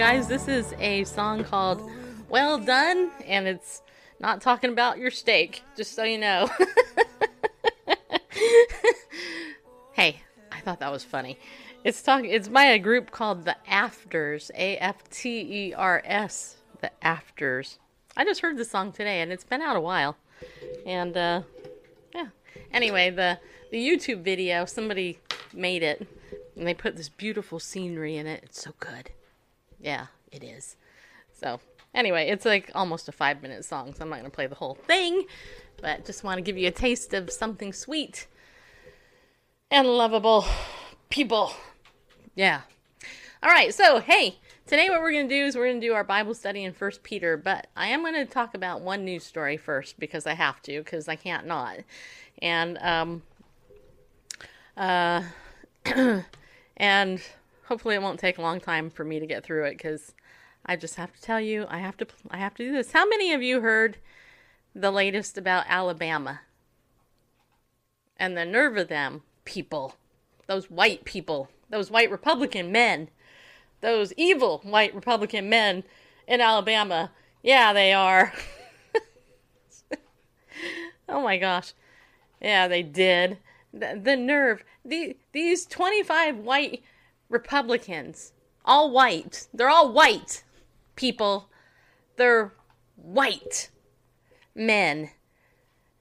Guys, this is a song called "Well Done," and it's not talking about your steak, just so you know. hey, I thought that was funny. It's talking. It's by a group called the Afters, A F T E R S, the Afters. I just heard the song today, and it's been out a while, and uh, yeah. Anyway, the the YouTube video, somebody made it, and they put this beautiful scenery in it. It's so good. Yeah, it is. So, anyway, it's like almost a five minute song, so I'm not going to play the whole thing, but just want to give you a taste of something sweet and lovable people. Yeah. All right, so hey, today what we're going to do is we're going to do our Bible study in First Peter, but I am going to talk about one news story first because I have to, because I can't not. And, um, uh, and hopefully it won't take a long time for me to get through it because I just have to tell you, I have to, I have to do this. How many of you heard the latest about Alabama? And the nerve of them people, those white people, those white Republican men, those evil white Republican men in Alabama. Yeah, they are. oh my gosh. Yeah, they did. The, the nerve. The, these 25 white Republicans, all white. They're all white people. They're white men.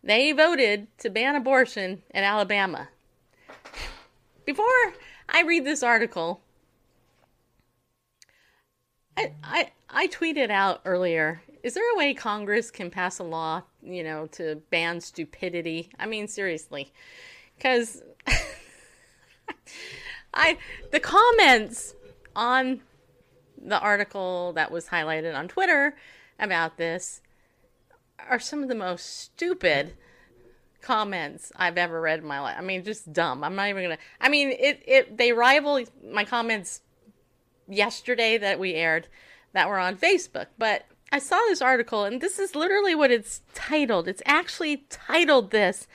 They voted to ban abortion in Alabama. Before I read this article, I, I I tweeted out earlier. Is there a way Congress can pass a law, you know, to ban stupidity? I mean, seriously, because I the comments on the article that was highlighted on Twitter about this are some of the most stupid comments I've ever read in my life. I mean, just dumb. I'm not even gonna. I mean, it it they rival my comments yesterday that we aired that were on Facebook. But I saw this article, and this is literally what it's titled. It's actually titled this.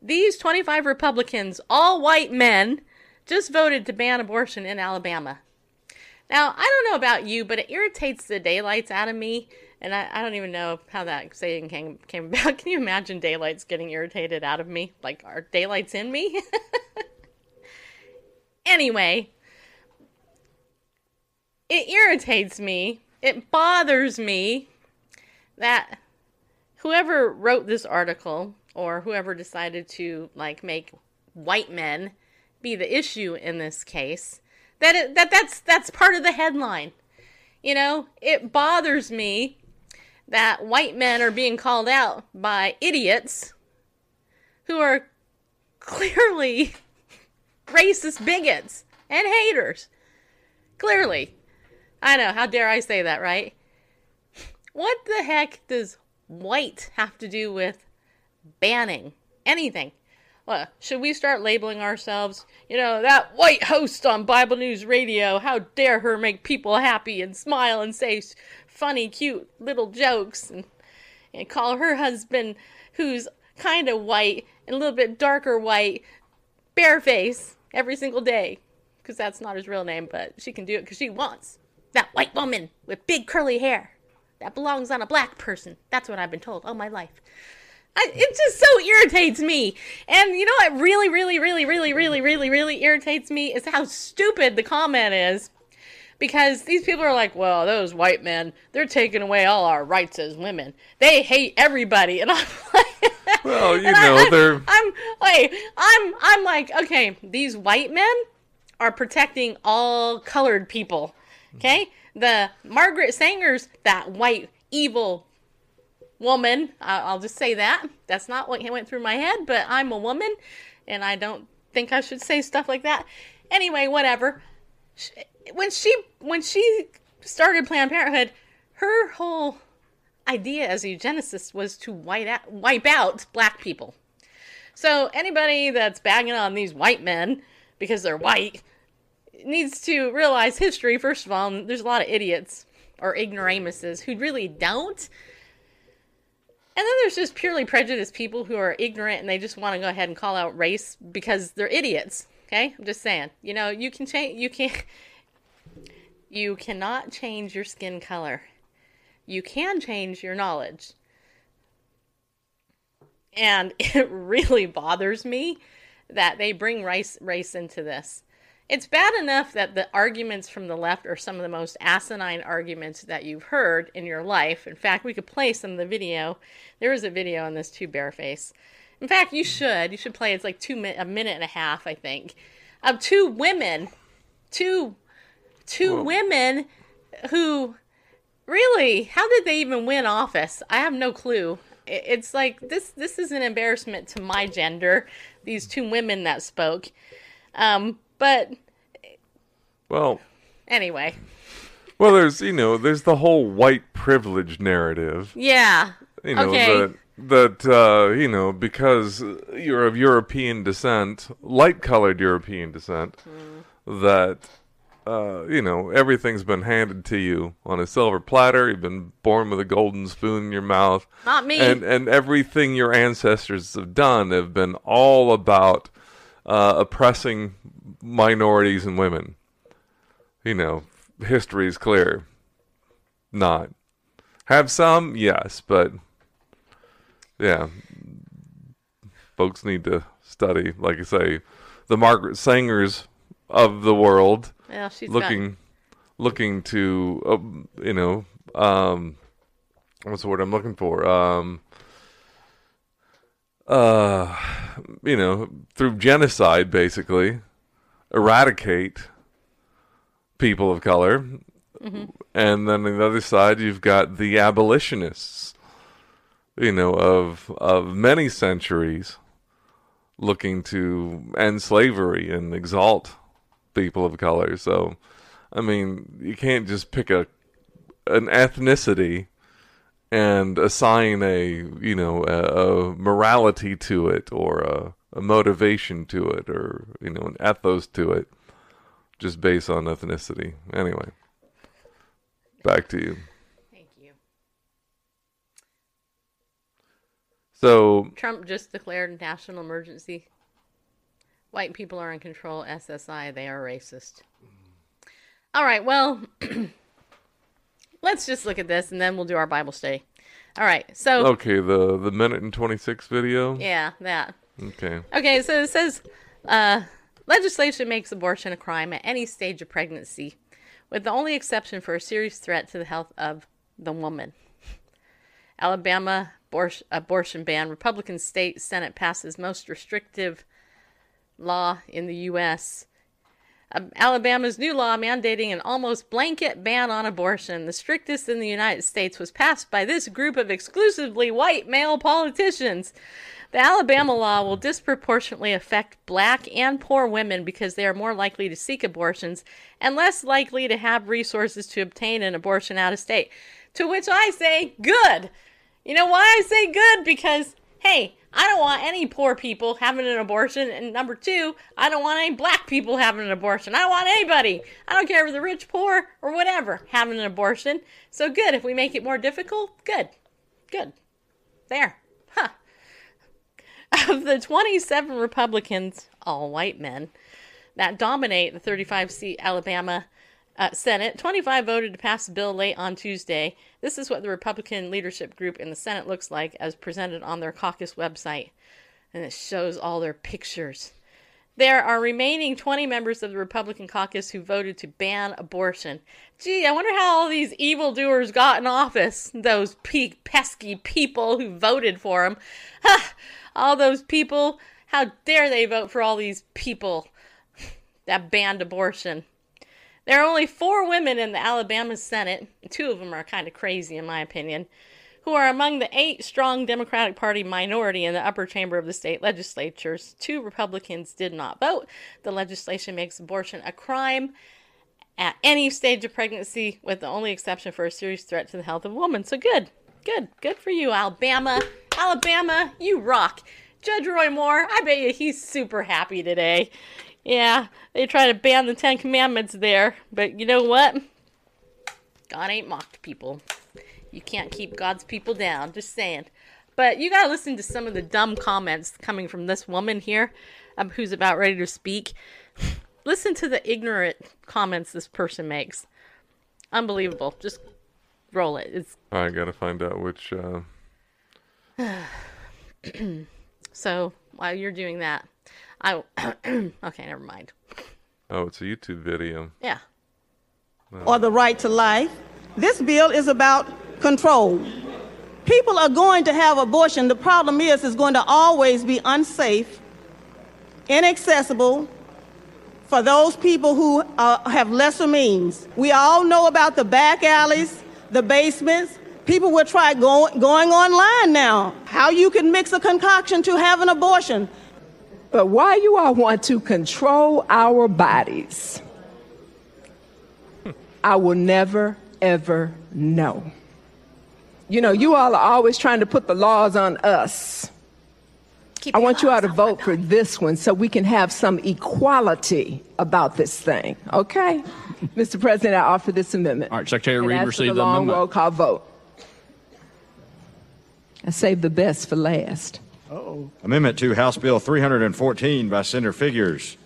These 25 Republicans, all white men, just voted to ban abortion in Alabama. Now, I don't know about you, but it irritates the daylights out of me. And I, I don't even know how that saying came, came about. Can you imagine daylights getting irritated out of me? Like, are daylights in me? anyway, it irritates me. It bothers me that whoever wrote this article or whoever decided to like make white men be the issue in this case that it, that that's that's part of the headline. You know, it bothers me that white men are being called out by idiots who are clearly racist bigots and haters. Clearly. I know, how dare I say that, right? What the heck does white have to do with banning anything? Well, should we start labeling ourselves, you know, that white host on Bible News Radio, how dare her make people happy and smile and say funny, cute little jokes and, and call her husband, who's kind of white and a little bit darker white, bareface every single day. Because that's not his real name, but she can do it because she wants. That white woman with big curly hair that belongs on a black person. That's what I've been told all my life. I, it just so irritates me. And you know what really, really, really, really, really, really, really irritates me is how stupid the comment is. Because these people are like, well, those white men, they're taking away all our rights as women. They hate everybody. And I'm like, Well, you I- know, I'm- they're I'm like, I'm, I'm like, okay, these white men are protecting all colored people. Okay, the Margaret Sanger's that white evil woman. I'll just say that. That's not what went through my head, but I'm a woman, and I don't think I should say stuff like that. Anyway, whatever. When she when she started Planned Parenthood, her whole idea as a eugenicist was to wipe out, wipe out black people. So anybody that's bagging on these white men because they're white needs to realize history. First of all, there's a lot of idiots or ignoramuses who really don't. And then there's just purely prejudiced people who are ignorant and they just want to go ahead and call out race because they're idiots. Okay, I'm just saying. You know, you can change. You can. You cannot change your skin color. You can change your knowledge. And it really bothers me that they bring race race into this. It's bad enough that the arguments from the left are some of the most asinine arguments that you've heard in your life. In fact, we could play some of the video. There is a video on this too, bareface. In fact, you should. You should play. It's like two a minute and a half, I think, of two women, two two Whoa. women who really how did they even win office i have no clue it's like this this is an embarrassment to my gender these two women that spoke um but well, anyway well. There's you know, there's the whole white privilege narrative. yeah You know okay that that uh, you know because you're of European descent, light-colored European descent, Hmm. that uh, you know everything's been handed to you on a silver platter. You've been born with a golden spoon in your mouth. Not me. And and everything your ancestors have done have been all about uh, oppressing minorities and women. You know, history is clear. Not have some, yes, but yeah, folks need to study, like I say, the Margaret Sangers of the world, well she's looking, looking to, uh, you know, um, what's the word I'm looking for? Um, uh, you know, through genocide, basically, eradicate people of color. Mm-hmm. And then on the other side, you've got the abolitionists, you know, of of many centuries, looking to end slavery and exalt people of color. So, I mean, you can't just pick a an ethnicity and assign a you know a, a morality to it or a, a motivation to it or you know an ethos to it just based on ethnicity anyway back to you Thank you. so Trump just declared national emergency. White people are in control. SSI, they are racist. All right, well, let's just look at this and then we'll do our Bible study. All right, so, okay the the minute and 26 video yeah, that. Okay Okay, so it says uh, legislation makes abortion a crime at any stage of pregnancy, with the only exception for a serious threat to the health of the woman. Alabama abor- abortion ban. Republican state Senate passes most restrictive law in the U.S. Um, Alabama's new law mandating an almost blanket ban on abortion, the strictest in the United States, was passed by this group of exclusively white male politicians. The Alabama law will disproportionately affect black and poor women because they are more likely to seek abortions and less likely to have resources to obtain an abortion out of state. To which I say, good. You know why I say good? Because, hey, I don't want any poor people having an abortion. And number two, I don't want any black people having an abortion. I don't want anybody. I don't care if they're rich, poor, or whatever having an abortion. So good. If we make it more difficult, good. Good. There. Huh. Of the 27 Republicans, all white men, that dominate the 35 seat Alabama uh, Senate, 25 voted to pass the bill late on Tuesday. This is what the Republican leadership group in the Senate looks like as presented on their caucus website. And it shows all their pictures. There are remaining 20 members of the Republican caucus who voted to ban abortion. Gee, I wonder how all these evildoers got in office. Those pe- pesky people who voted for them. All those people. How dare they vote for all these people that banned abortion? There are only four women in the Alabama Senate, two of them are kind of crazy in my opinion, who are among the eight strong Democratic Party minority in the upper chamber of the state legislatures. Two Republicans did not vote. The legislation makes abortion a crime at any stage of pregnancy, with the only exception for a serious threat to the health of a woman. So good, good, good for you, Alabama. Alabama, you rock. Judge Roy Moore, I bet you he's super happy today. Yeah, they try to ban the Ten Commandments there, but you know what? God ain't mocked people. You can't keep God's people down. Just saying. But you gotta listen to some of the dumb comments coming from this woman here, um, who's about ready to speak. Listen to the ignorant comments this person makes. Unbelievable. Just roll it. It's i gotta find out which uh so while you're doing that, I okay, never mind. oh it's a youtube video Yeah. or the right to life. This bill is about control. People are going to have abortion. The problem is, it's going to always be unsafe, inaccessible for those people who uh, have lesser means. We all know about the back alleys, the basements. People will try go- going online now. How you can mix a concoction to have an abortion. But why you all want to control our bodies, I will never, ever know. You know, you all are always trying to put the laws on us. Keep I want you all to vote for this one so we can have some equality about this thing, okay? Mr. President, I offer this amendment. All right, Secretary And Reed received the the long amendment. roll call vote. I saved the best for last. Amendment to House Bill 314 by Senator Figures.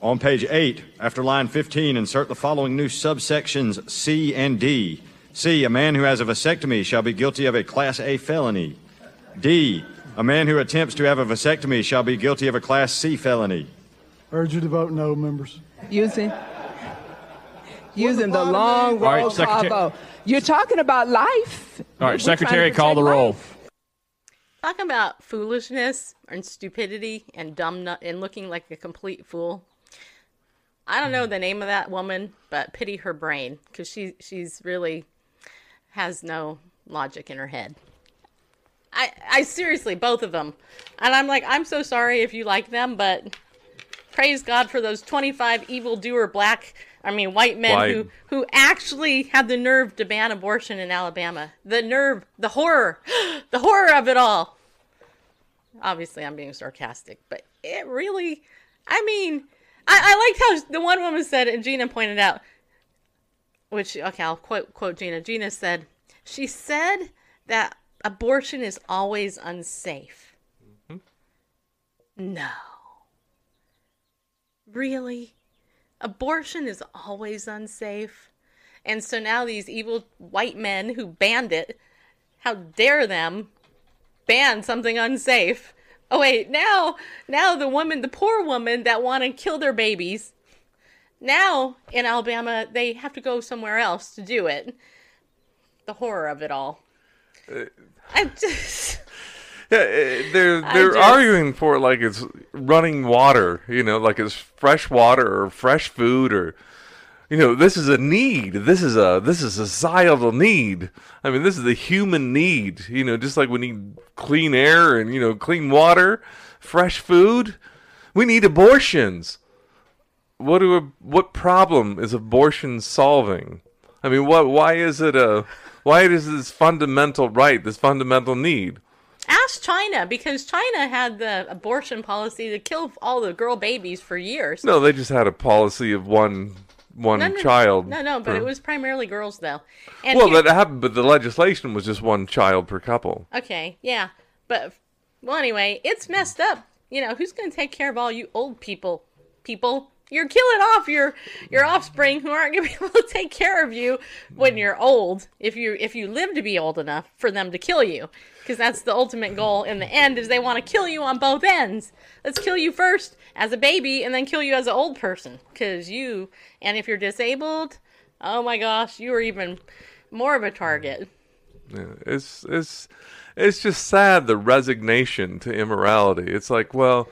On page 8, after line 15, insert the following new subsections C and D. C, a man who has a vasectomy shall be guilty of a Class A felony. D, a man who attempts to have a vasectomy shall be guilty of a Class C felony. Urge you to vote no, members. Using using the bottom long is- roll All right, call vote. You're talking about life. All right, We're right, trying to Secretary, call the roll. life. Talking about foolishness and stupidity and dumb nu- and looking like a complete fool. I don't know the name of that woman, but pity her brain because she she's really has no logic in her head. I I seriously both of them, and I'm like I'm so sorry if you like them, but praise God for those 25 evildoer black, I mean white men who who actually had the nerve to ban abortion in Alabama. The nerve, the horror, the horror of it all. Obviously, I'm being sarcastic, but it really, I mean, I, I liked how the one woman said, and Gina pointed out, which okay, I'll quote quote Gina. Gina said, she said that abortion is always unsafe. Mm-hmm. No. Really? Abortion is always unsafe. And so now these evil white men who banned it, how dare them ban something unsafe? Oh wait, now now the woman, the poor woman that want to kill their babies, now in Alabama they have to go somewhere else to do it. The horror of it all. I just Yeah, eh, they're they're just- arguing for like it's running water, you know, like it's fresh water or fresh food or you know, this is a need. This is a this is a societal need. I mean, this is a human need. You know, just like we need clean air and you know clean water, fresh food. We need abortions. What do what problem is abortion solving? I mean, what why is it a why is this fundamental right, this fundamental need? ask China because China had the abortion policy to kill all the girl babies for years. No, they just had a policy of one one No, no, child. No, no, but per- it was primarily girls though. And well, here- that happened, but the legislation was just one child per couple. Okay, yeah, but well, anyway, it's messed up. You know, who's going to take care of all you old people? People, you're killing off your your offspring who aren't going to be able to take care of you when you're old. If you if you live to be old enough for them to kill you, because that's the ultimate goal in the end is they want to kill you on both ends. Let's kill you first as a baby, and then kill you as an old person. Because you, and if you're disabled, oh my gosh, you are even more of a target. Yeah, it's it's it's just sad the resignation to immorality. It's like, well,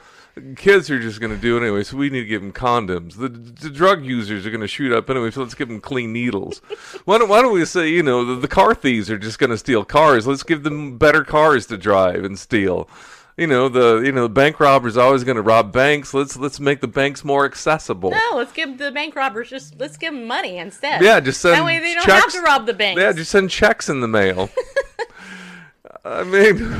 kids are just going to do it anyway, so we need to give them condoms. The, the drug users are going to shoot up anyway, so let's give them clean needles. why don't Why don't we say, you know, the, the car thieves are just going to steal cars? Let's give them better cars to drive and steal. You know the you know the bank robbers always going to rob banks. Let's let's make the banks more accessible. No, let's give the bank robbers just let's give them money instead. Yeah, just send that way they don't checks. have to rob the bank. Yeah, just send checks in the mail. I mean,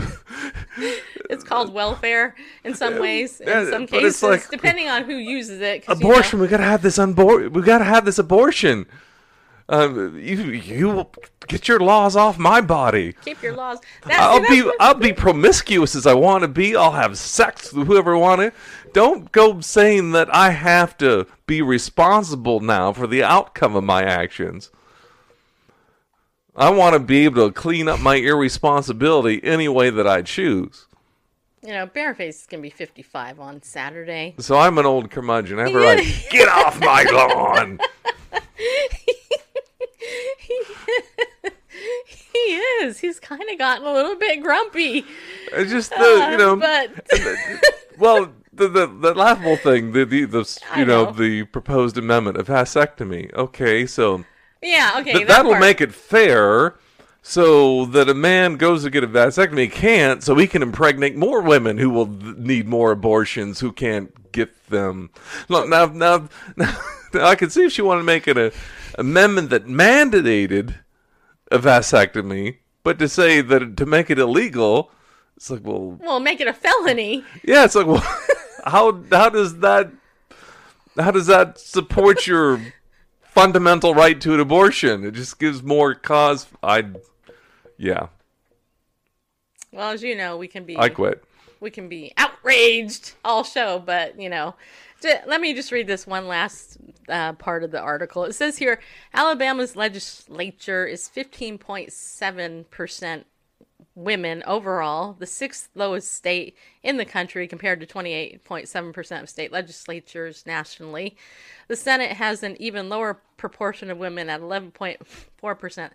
it's called welfare in some ways. yeah, in some cases, like- depending on who uses it. 'cause, you abortion. know- We gotta have this unbor- We gotta have this abortion. Um, you you get your laws off my body. keep your laws. That, see, I'll that's be I'll be promiscuous as I want to be. I'll have sex with whoever I want to. Don't go saying that I have to be responsible now for the outcome of my actions. I want to be able to clean up my irresponsibility any way that I choose. you know, Bareface is gonna be 55 on Saturday. So I'm an old curmudgeon. Ever like, get off my lawn. he is. He's kind of gotten a little bit grumpy. It's just the you know, uh, but well, the, the the laughable thing, the the, the you know, know. the proposed amendment of vasectomy. Okay, so yeah, okay. th- that that'll part. make it fair. So that a man goes to get a vasectomy, can't, so he can impregnate more women who will need more abortions, who can't get them. Look, now, now, now, I can see if she wanted to make an a, amendment that mandated a vasectomy, but to say that to make it illegal, it's like, well, Well, make it a felony. yeah, it's like, well, how how does that how does that support your fundamental right to an abortion? It just gives more cause. I, yeah, Well, as you know, we can be. I quit. we can be outraged all show, but you know, let me just read this one last uh, part of the article. It says here Alabama's legislature is 15.7% women overall, the sixth lowest state in the country compared to 28.7% of state legislatures nationally. The Senate has an even lower proportion of women at 11.4%.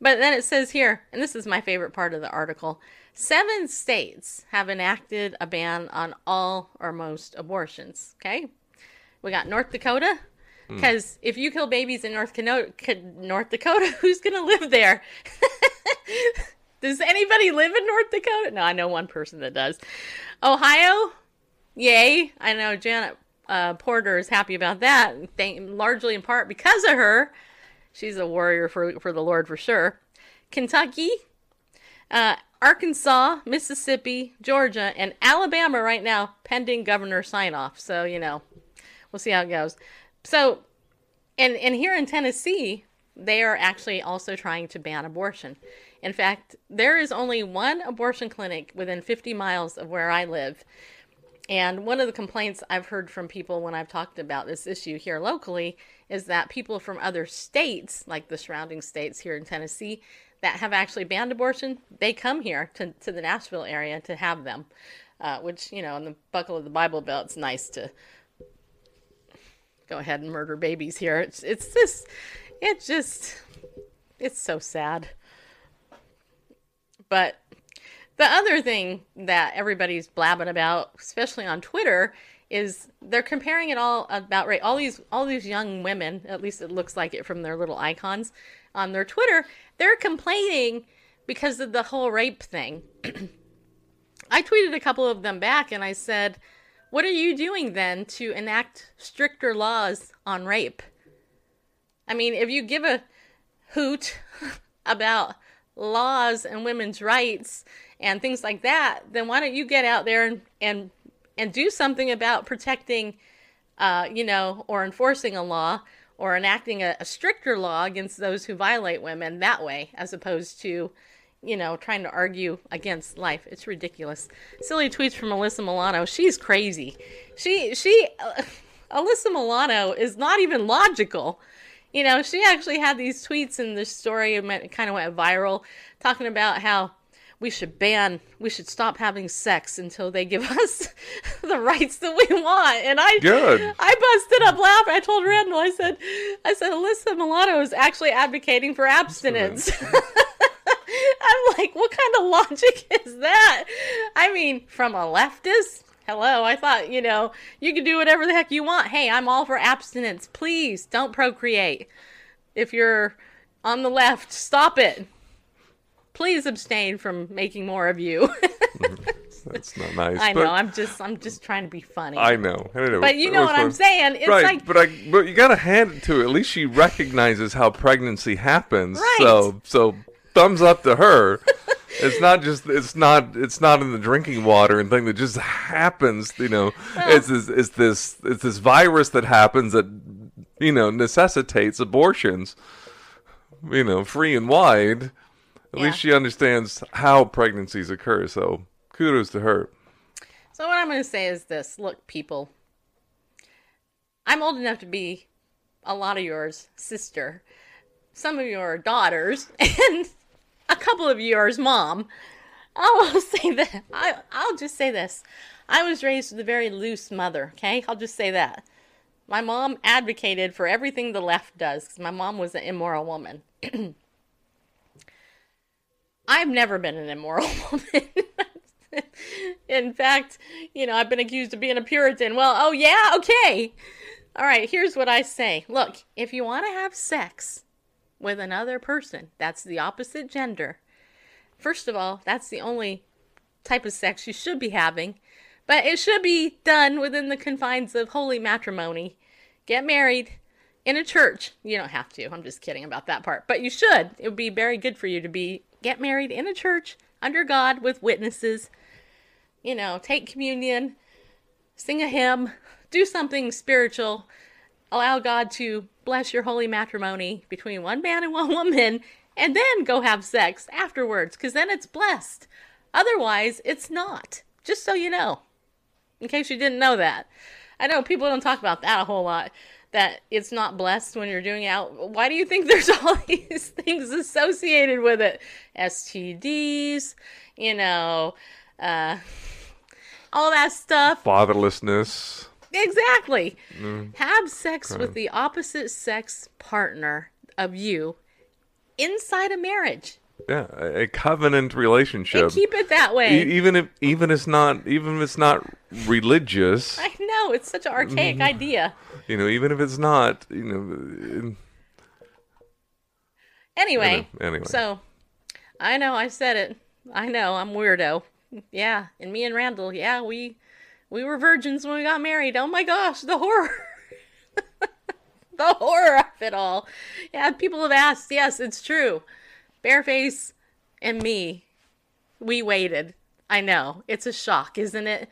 But then it says here, and this is my favorite part of the article seven states have enacted a ban on all or most abortions. Okay? We got North Dakota. Hmm. Because if you kill babies in North, North Dakota, who's going to live there? does anybody live in North Dakota? No, I know one person that does. Ohio? Yay. I know Janet uh, Porter is happy about that, thank, largely in part because of her. She's a warrior for for the Lord for sure. Kentucky, uh, Arkansas, Mississippi, Georgia, and Alabama right now pending governor sign off. So you know, we'll see how it goes. So, and and here in Tennessee, they are actually also trying to ban abortion. In fact, there is only one abortion clinic within 50 miles of where I live. And one of the complaints I've heard from people when I've talked about this issue here locally is that people from other states, like the surrounding states here in Tennessee, that have actually banned abortion, they come here to, to the Nashville area to have them. Uh, which, you know, in the buckle of the Bible Belt, it's nice to go ahead and murder babies here. It's, it's just, it just, it's so sad. But the other thing that everybody's blabbing about, especially on Twitter, is they're comparing it all about right. All these all these young women, at least it looks like it from their little icons on their Twitter, they're complaining because of the whole rape thing. I tweeted a couple of them back and I said, "What are you doing then to enact stricter laws on rape?" I mean, if you give a hoot about laws and women's rights and things like that, then why don't you get out there and and, and do something about protecting, uh, you know, or enforcing a law or enacting a, a stricter law against those who violate women that way, as opposed to, you know, trying to argue against life. It's ridiculous. Silly tweets from Alyssa Milano. She's crazy. She she, uh, Alyssa Milano is not even logical you know, she actually had these tweets in this story. It kind of went viral, talking about how we should ban, we should stop having sex until they give us the rights that we want. And I, Good. I busted up laughing. I told Randall, I said, I said, Alyssa Milano is actually advocating for abstinence. I'm like, what kind of logic is that? I mean, from a leftist? Hello, I thought, you know, you can do whatever the heck you want. Hey, I'm all for abstinence. Please don't procreate. If you're on the left, stop it. Please abstain from making more of you. That's not nice. I know. I'm just I'm just trying to be funny. I know. I know. But you know what I'm saying? It's right, like but I but you gotta hand it to her. At least she recognizes how pregnancy happens. Right. So so thumbs up to her. it's not just it's not it's not in the drinking water and thing that just happens. You know, it's this it's this it's this virus that happens that you know necessitates abortions. You know, free and wide. At Yeah. least she understands how pregnancies occur. So kudos to her. So what I'm going to say is this: Look, people, I'm old enough to be a lot of yours sister, some of your daughters, and a couple of yours mom. I will say that I I'll just say this: I was raised with a very loose mother. Okay, I'll just say that. My mom advocated for everything the left does because my mom was an immoral woman. I've never been an immoral woman. In fact, you know, I've been accused of being a Puritan. Well, oh yeah, okay. All right, here's what I say. Look, if you want to have sex with another person, that's the opposite gender. First of all, that's the only type of sex you should be having, but it should be done within the confines of holy matrimony. Get married in a church. You don't have to. I'm just kidding about that part. But you should. It would be very good for you to be get married in a church under God with witnesses. You know, take communion, sing a hymn, do something spiritual. Allow God to bless your holy matrimony between one man and one woman, and then go have sex afterwards, because then it's blessed. Otherwise, it's not. Just so you know, in case you didn't know that. I know people don't talk about that a whole lot. That it's not blessed when you're doing out. Why do you think there's all these things associated with it? STDs, you know, uh, all that stuff. Fatherlessness. Exactly. Mm. Have sex with the opposite sex partner of you inside a marriage. Yeah, a covenant relationship. And keep it that way. E- even if even it's not even if it's not religious, I know it's such an archaic Mhm. idea. you know, even if it's not, you know, Anyway, Anyway. So, I know I said it. I know I'm weirdo. Yeah, and me and Randall, yeah, we We were virgins when we got married. Oh my gosh, the horror. the horror of it all. Yeah, people have asked. Yes, it's true. Bareface and me, we waited. I know. It's a shock, isn't it?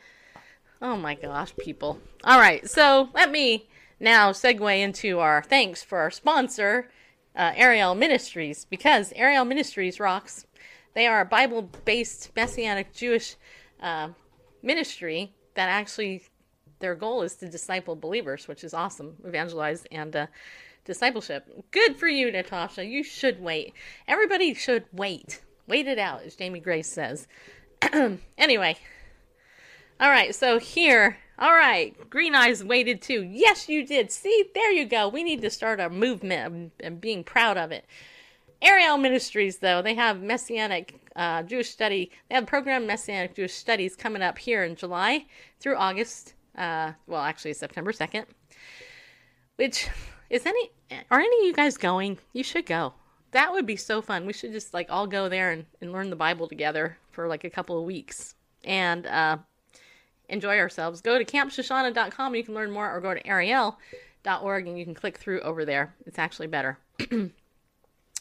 Oh my gosh, people. All right, so let me now segue into our thanks for our sponsor, uh, Ariel Ministries, because Ariel Ministries rocks. They are a Bible based Messianic Jewish uh, ministry that actually their goal is to disciple believers, which is awesome. Evangelize and uh, discipleship. Good for you, Natasha. You should wait. Everybody should wait. Wait it out, as Jamie Grace says. anyway, all right, so here, all right, Green Eyes waited too. Yes, you did. See, there you go. We need to start a movement and being proud of it. Ariel Ministries, though, they have Messianic uh, Jewish Study. They have a program Messianic Jewish Studies coming up here in July through August. Uh, well, actually, September 2nd. Which is any, are any of you guys going? You should go. That would be so fun. We should just like all go there and, and learn the Bible together for like a couple of weeks and uh, enjoy ourselves. Go to campshoshana.com. You can learn more, or go to ariel.org and you can click through over there. It's actually better.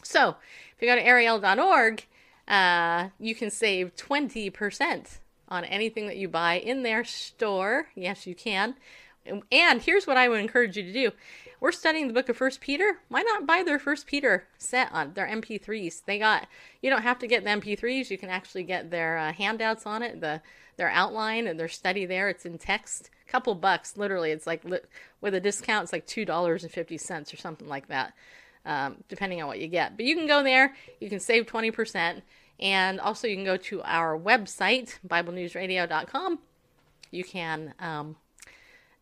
so if you go to ariel.org, uh, you can save 20% on anything that you buy in their store. Yes, you can. And here's what I would encourage you to do. We're studying the book of First Peter. Why not buy their First Peter set on their MP3s? They got. You don't have to get the MP3s. You can actually get their uh, handouts on it, the their outline and their study there. It's in text. Couple bucks, literally. It's like with a discount, it's like two dollars and fifty cents or something like that, um, depending on what you get. But you can go there. You can save twenty percent, and also you can go to our website, BibleNewsRadio.com. You can. Um,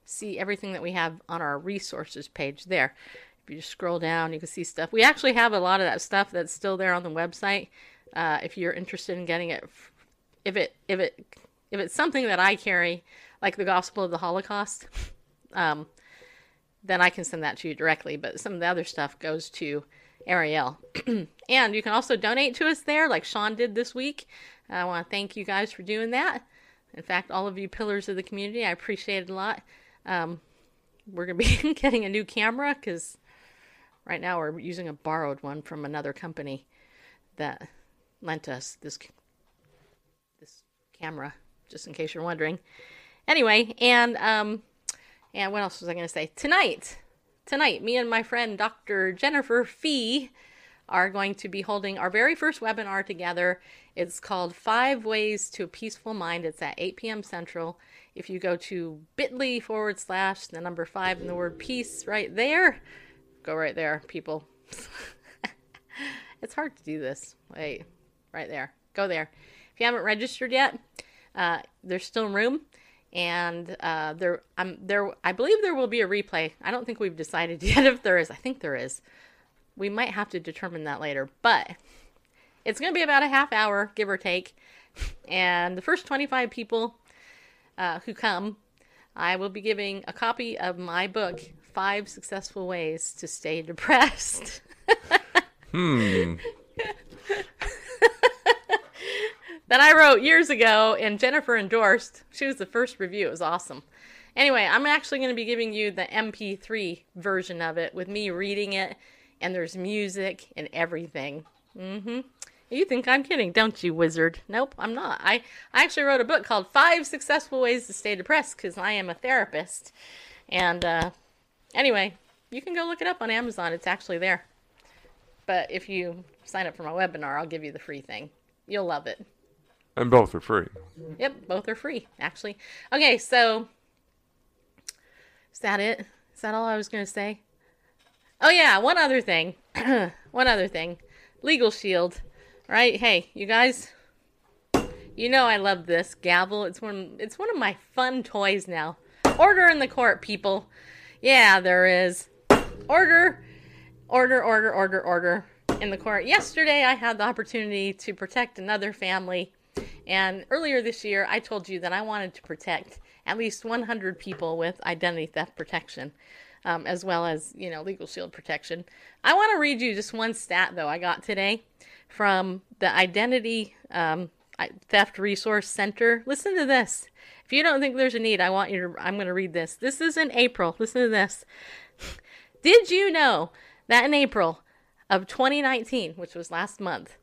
see everything that we have on our resources page there. If you just scroll down, you can see stuff. We actually have a lot of that stuff that's still there on the website. Uh, if you're interested in getting it, if it if it if it's something that I carry, like the Gospel of the Holocaust, um, then I can send that to you directly. But some of the other stuff goes to Ariel, and you can also donate to us there, like Sean did this week. I want to thank you guys for doing that. In fact, all of you pillars of the community, I appreciate it a lot. Um, we're going to be getting a new camera because right now we're using a borrowed one from another company that lent us this this camera, just in case you're wondering. Anyway, and um, and what else was I going to say? Tonight, tonight, me and my friend Dr. Jennifer Fee are going to be holding our very first webinar together. It's called Five Ways to a Peaceful Mind. It's at 8 p.m. Central. If you go to bit.ly forward slash the number five and the word peace right there, go right there, people. it's hard to do this. Wait, right there. Go there. If you haven't registered yet, uh, there's still room. And uh, there, I'm there. I believe there will be a replay. I don't think we've decided yet if there is. I think there is. We might have to determine that later, but it's going to be about a half hour, give or take. And the first 25 people uh, who come, I will be giving a copy of my book, Five Successful Ways to Stay Depressed. Hmm. that I wrote years ago and Jennifer endorsed. She was the first review. It was awesome. Anyway, I'm actually going to be giving you the MP3 version of it with me reading it, and there's music and everything. Mm-hmm. You think I'm kidding, don't you, wizard? Nope, I'm not. I, I actually wrote a book called Five Successful Ways to Stay Depressed because I am a therapist. And uh, anyway, you can go look it up on Amazon. It's actually there. But if you sign up for my webinar, I'll give you the free thing. You'll love it. And both are free. Yep, both are free, actually. Okay, so is that it? Is that all I was going to say? Oh, yeah, one other thing. one other thing. Legal Shield. Right? Hey, you guys, you know I love this gavel. It's one it's one of my fun toys now. Order in the court, people. Yeah, there is. Order order order order order in the court. Yesterday I had the opportunity to protect another family and earlier this year I told you that I wanted to protect at least 100 people with identity theft protection. Um, as well as you know legal shield protection. I want to read you just one stat though I got today from the identity um, Theft Resource Center. Listen to this. If you don't think there's a need, I want you to. I'm going to read this. This is in April. Listen to this. Did you know that in April of 2019, which was last month,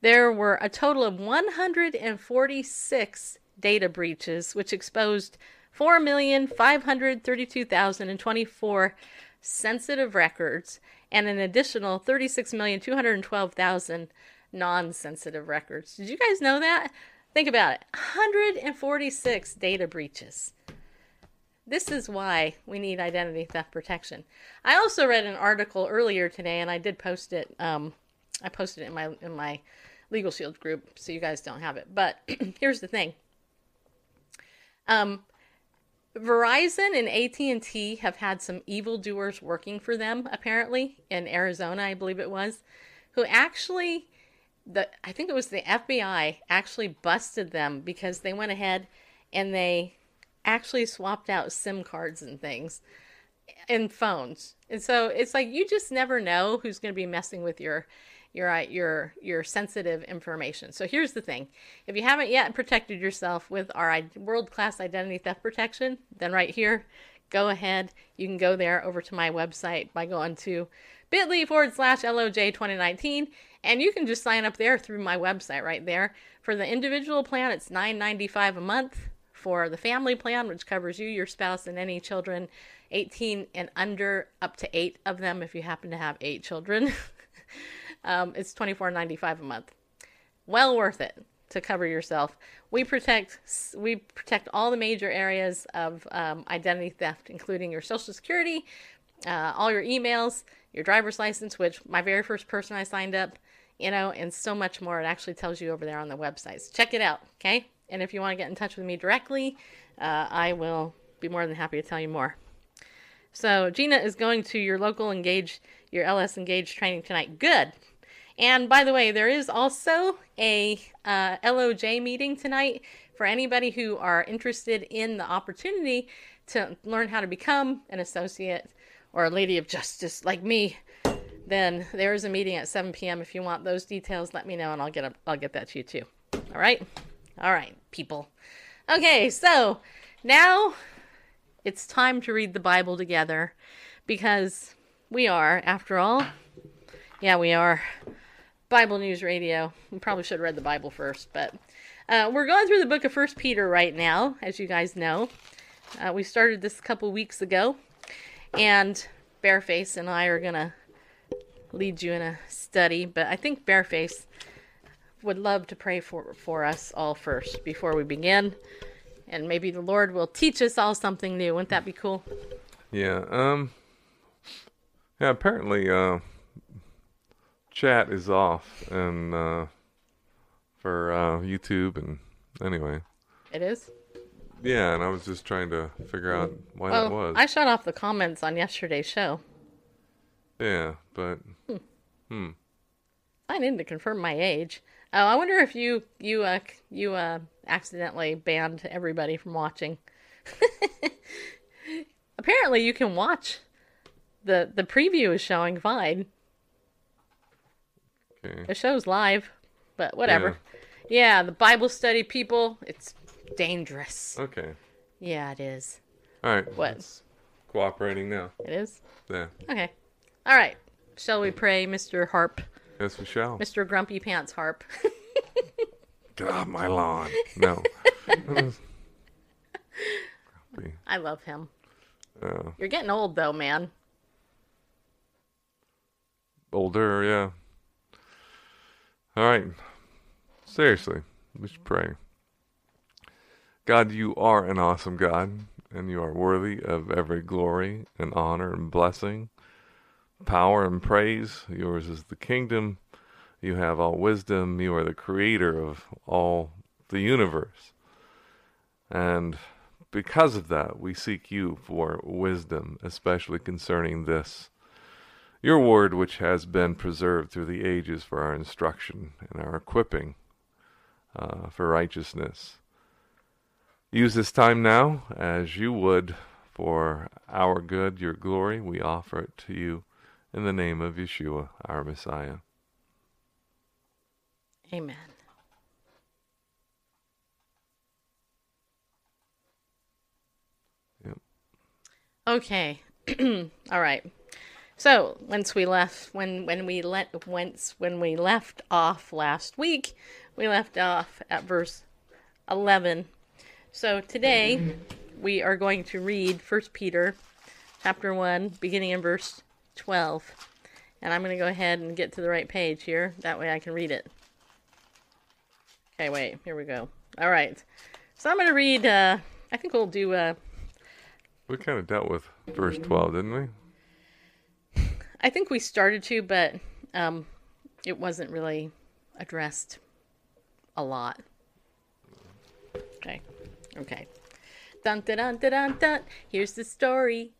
there were a total of 146 data breaches, which exposed 4,532,024 sensitive records and an additional 36,212,000 non sensitive records. Did you guys know that? Think about it 146 data breaches. This is why we need identity theft protection. I also read an article earlier today, and I did post it. Um, I posted it in my in my Legal Shield group, so you guys don't have it. But here's the thing: um, Verizon and AT and T have had some evildoers working for them, apparently in Arizona, I believe it was, who actually the I think it was the FBI actually busted them because they went ahead and they actually swapped out SIM cards and things in phones. And so it's like you just never know who's going to be messing with your your your your sensitive information. So here's the thing. If you haven't yet protected yourself with our world-class identity theft protection, then right here, go ahead. You can go there over to my website by going to bit.ly forward slash LOJ 2019 and you can just sign up there through my website right there. For the individual plan, it's $9.95 a month. For the family plan, which covers you, your spouse, and any children 18 and under, up to eight of them if you happen to have eight children, um, it's $24.95 a month. Well worth it to cover yourself. We protect we protect all the major areas of um, identity theft, including your social security, uh, all your emails, your driver's license, which my very first person I signed up, you know, and so much more. It actually tells you over there on the website. So check it out, okay? And if you want to get in touch with me directly, uh, I will be more than happy to tell you more. So Gina is going to your local Engage, your LS Engage training tonight. Good. And by the way, there is also a uh, LOJ meeting tonight for anybody who are interested in the opportunity to learn how to become an associate or a lady of justice like me. Then there is a meeting at 7 p.m. If you want those details, let me know and I'll get a, I'll get that to you too. All right, all right, people. Okay, so now it's time to read the Bible together because we are, after all, yeah, we are. Bible News Radio. We probably should have read the Bible first, but uh, we're going through the book of First Peter right now, as you guys know. Uh, we started this a couple weeks ago, and Bareface and I are gonna lead you in a study. But I think Bareface would love to pray for for us all first before we begin, and maybe the Lord will teach us all something new. Wouldn't that be cool? Yeah. Um. Yeah. Apparently, uh, chat is off and uh, for uh, YouTube and anyway. It is. Yeah, and I was just trying to figure out why well, that was. I shut off the comments on yesterday's show. Yeah, but hmm. I need to confirm my age. Oh, I wonder if you you uh you uh accidentally banned everybody from watching. Apparently, you can watch. the The preview is showing fine. Okay. The show's live, but whatever. Yeah, the Bible study people, it's dangerous. Okay. Yeah, it is. All right. What? it's cooperating now. It is. Yeah. Okay. All right. Shall we pray, Mr. Harp, Yes, we shall. Mr. Grumpy Pants Harp? Get off my lawn. No. Grumpy. I love him. Uh, You're getting old though, man. older, yeah. All right. Seriously, we should pray. God, you are an awesome God, and you are worthy of every glory and honor and blessing, power and praise. Yours is the kingdom. You have all wisdom. You are the creator of all the universe. And because of that, we seek you for wisdom, especially concerning this your word, which has been preserved through the ages for our instruction and our equipping uh, for righteousness. Use this time now as you would for our good, your glory. We offer it to you in the name of Yeshua, our Messiah. Amen. Yep. Okay. All right. So once we left, when when we let once when we left off last week, we left off at verse eleven. So today we are going to read First Peter, chapter one, beginning in verse twelve, and I'm going to go ahead and get to the right page here. That way I can read it. Okay, wait. Here we go. All right. So I'm going to read. Uh, I think we'll do. Uh, We kind of dealt with verse 12, didn't we? I think we started to, but um, it wasn't really addressed a lot. Okay. Okay. Dun dun dun dun dun dun. Here's the story.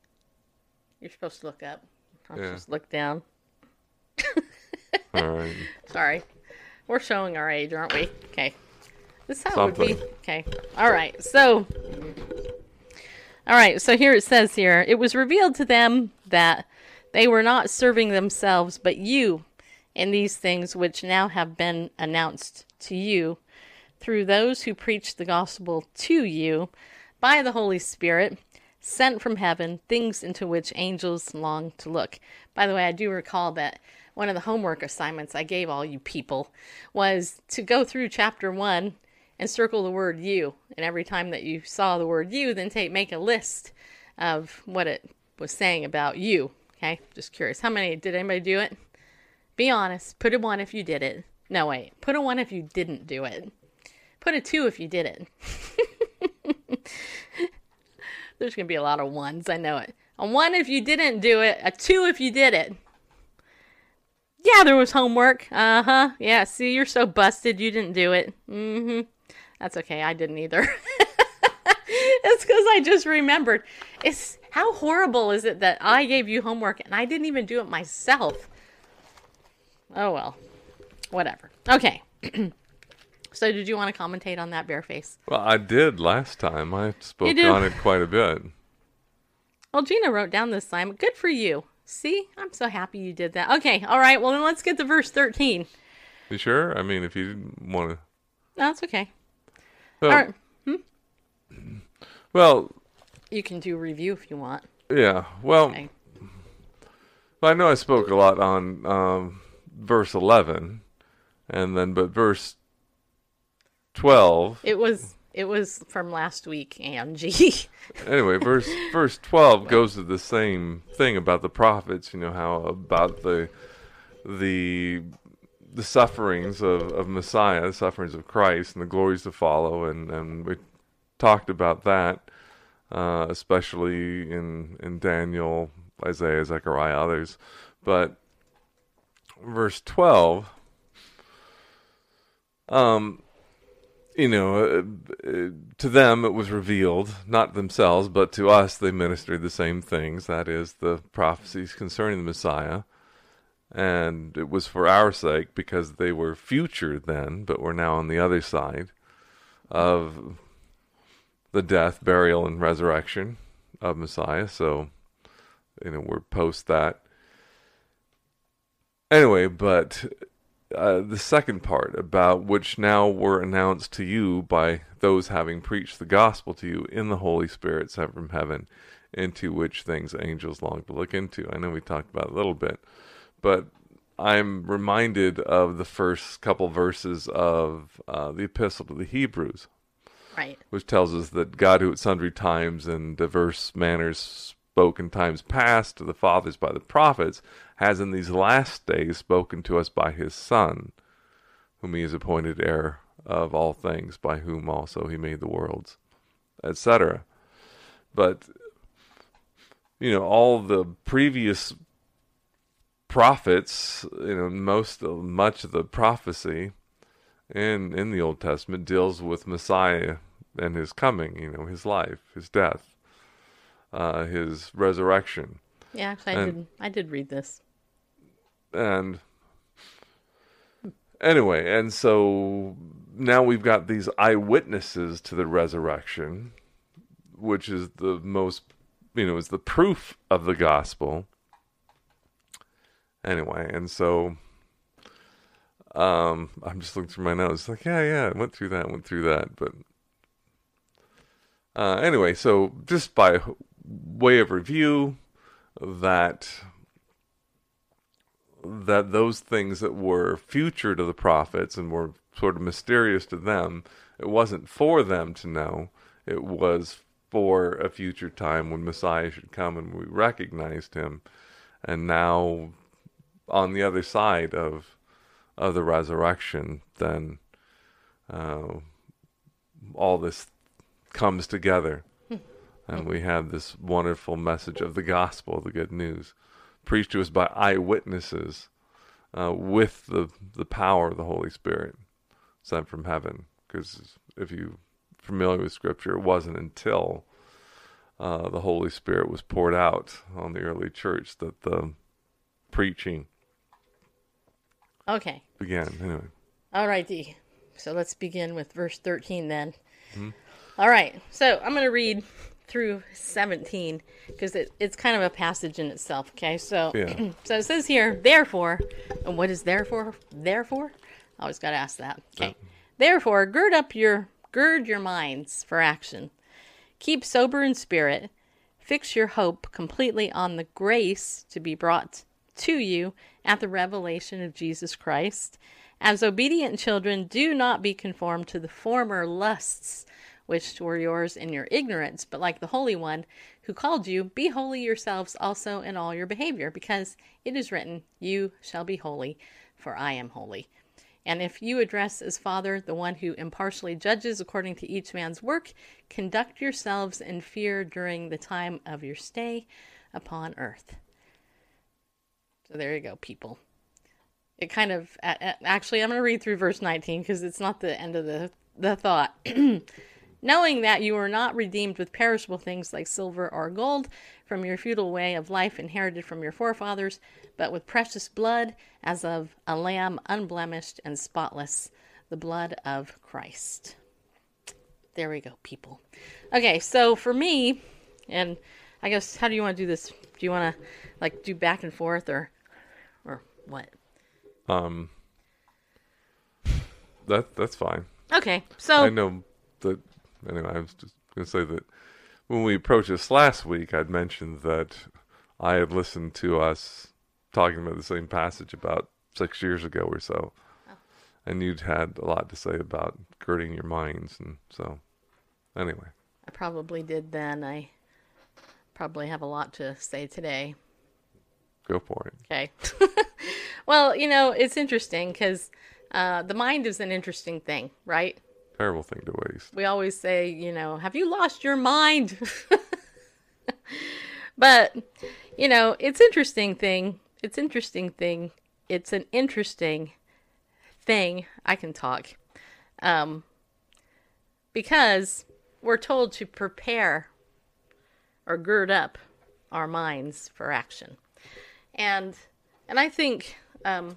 You're supposed to look up. I'm Yeah. to look down. All right. Sorry. We're showing our age, aren't we? Okay. This is how it would be. Okay. All right. So, all right. So here it says here it was revealed to them that they were not serving themselves, but you in these things which now have been announced to you through those who preach the gospel to you by the Holy Spirit, sent from heaven, things into which angels long to look. By the way, I do recall that one of the homework assignments I gave all you people was to go through chapter one and circle the word you. And every time that you saw the word you, then take make a list of what it was saying about you. Okay, just curious. How many did anybody do it? Be honest. Put a one if you did it. No, wait. Put a one if you didn't do it. Put a two if you did it. There's going to be a lot of ones. I know it. A one if you didn't do it. A two if you did it. Yeah, there was homework. Uh huh. Yeah, see, you're so busted you didn't do it. Mm hmm. That's okay. I didn't either. it's because I just remembered. It's how horrible is it that I gave you homework and I didn't even do it myself? Oh well. Whatever. Okay. so, did you want to commentate on that Bareface? Well, I did last time. I spoke on it quite a bit. Well, Gina wrote down this time. Good for you. See, I'm so happy you did that. Okay, all right. Well, then let's get to verse 13. You sure? I mean, if you didn't want to. No, that's okay. Well, all right. Hmm? well, You can do review if you want. yeah. Well, Okay. I know I spoke a lot on um, verse 11, and then, but verse 12. It was it was from last week, Angie. anyway, verse verse twelve goes to the same thing about the prophets. You know how about the the the sufferings of, of Messiah, the sufferings of Christ, and the glories to follow, and and we talked about that, uh, especially in in Daniel, Isaiah, Zechariah, others. But verse twelve, um, you know, uh, to them it was revealed, not themselves, but to us they ministered the same things. That is, the prophecies concerning the Messiah. And it was for our sake because they were future then, but we're now on the other side of the death, burial, and resurrection of Messiah. So, you know, we're post that. Anyway, but uh, the second part about which now were announced to you by those having preached the gospel to you in the Holy Spirit sent from heaven, into which things angels long to look into. I know we talked about a little bit, but I'm reminded of the first couple verses of uh, the Epistle to the Hebrews, right. which tells us that God, who at sundry times and diverse manners spoke in times past to the fathers by the prophets, has in these last days spoken to us by his Son, whom he has appointed heir of all things, by whom also he made the worlds, etc. But, you know, all the previous prophets, you know, most much of the prophecy in in the Old Testament deals with Messiah and his coming, you know, his life, his death, uh, his resurrection. Yeah, actually, I And- did. I did read this. And anyway, and so now we've got these eyewitnesses to the resurrection, which is the most, you know, is the proof of the gospel. Anyway, and so um, I'm just looking through my notes, like, yeah, yeah, I went through that, went through that, but uh, anyway, so just by way of review that that those things that were future to the prophets and were sort of mysterious to them, it wasn't for them to know. It was for a future time when Messiah should come and we recognized him. And now on the other side of of the resurrection, then uh, all this comes together. and we have this wonderful message of the gospel, the good news, preached to us by eyewitnesses uh, with the, the power of the Holy Spirit sent from heaven. Because if you're familiar with Scripture, it wasn't until uh, the Holy Spirit was poured out on the early church that the preaching Okay. began. Anyway. All righty. So let's begin with verse 13 then. All right. So I'm going to read through 17 because it, it's kind of a passage in itself. Okay. So, Yeah. so it says here, therefore, and what is therefore? Therefore? I always got to ask that. Okay. Therefore, gird up your, gird your minds for action. Keep sober in spirit. Fix your hope completely on the grace to be brought to you at the revelation of Jesus Christ. As obedient children, do not be conformed to the former lusts which were yours in your ignorance, but like the Holy One who called you, be holy yourselves also in all your behavior, because it is written, You shall be holy, for I am holy. And if you address as Father the one who impartially judges according to each man's work, conduct yourselves in fear during the time of your stay upon earth. So there you go, people. It kind of actually, I'm going to read through verse 19 because it's not the end of the the thought. Knowing that you are not redeemed with perishable things like silver or gold from your feudal way of life inherited from your forefathers, but with precious blood as of a lamb unblemished and spotless, the blood of Christ. There we go, people. Okay, so for me, and I guess how do you want to do this? Do you want to like do back and forth or or what? Um, that that's fine. Okay, so I know that. Anyway, I was just going to say that when we approached this last week, I'd mentioned that I had listened to us talking about the same passage about six years ago or so, and you'd had a lot to say about girding your minds, and so anyway, I probably did then. I probably have a lot to say today. go for it. Okay. well, you know, it's interesting because uh, the mind is an interesting thing, right? Terrible thing to waste. We always say, you know, have you lost your mind? but, you know, it's interesting thing. It's interesting thing. It's an interesting thing. I can talk. Um, because we're told to prepare or gird up our minds for action. And and I think um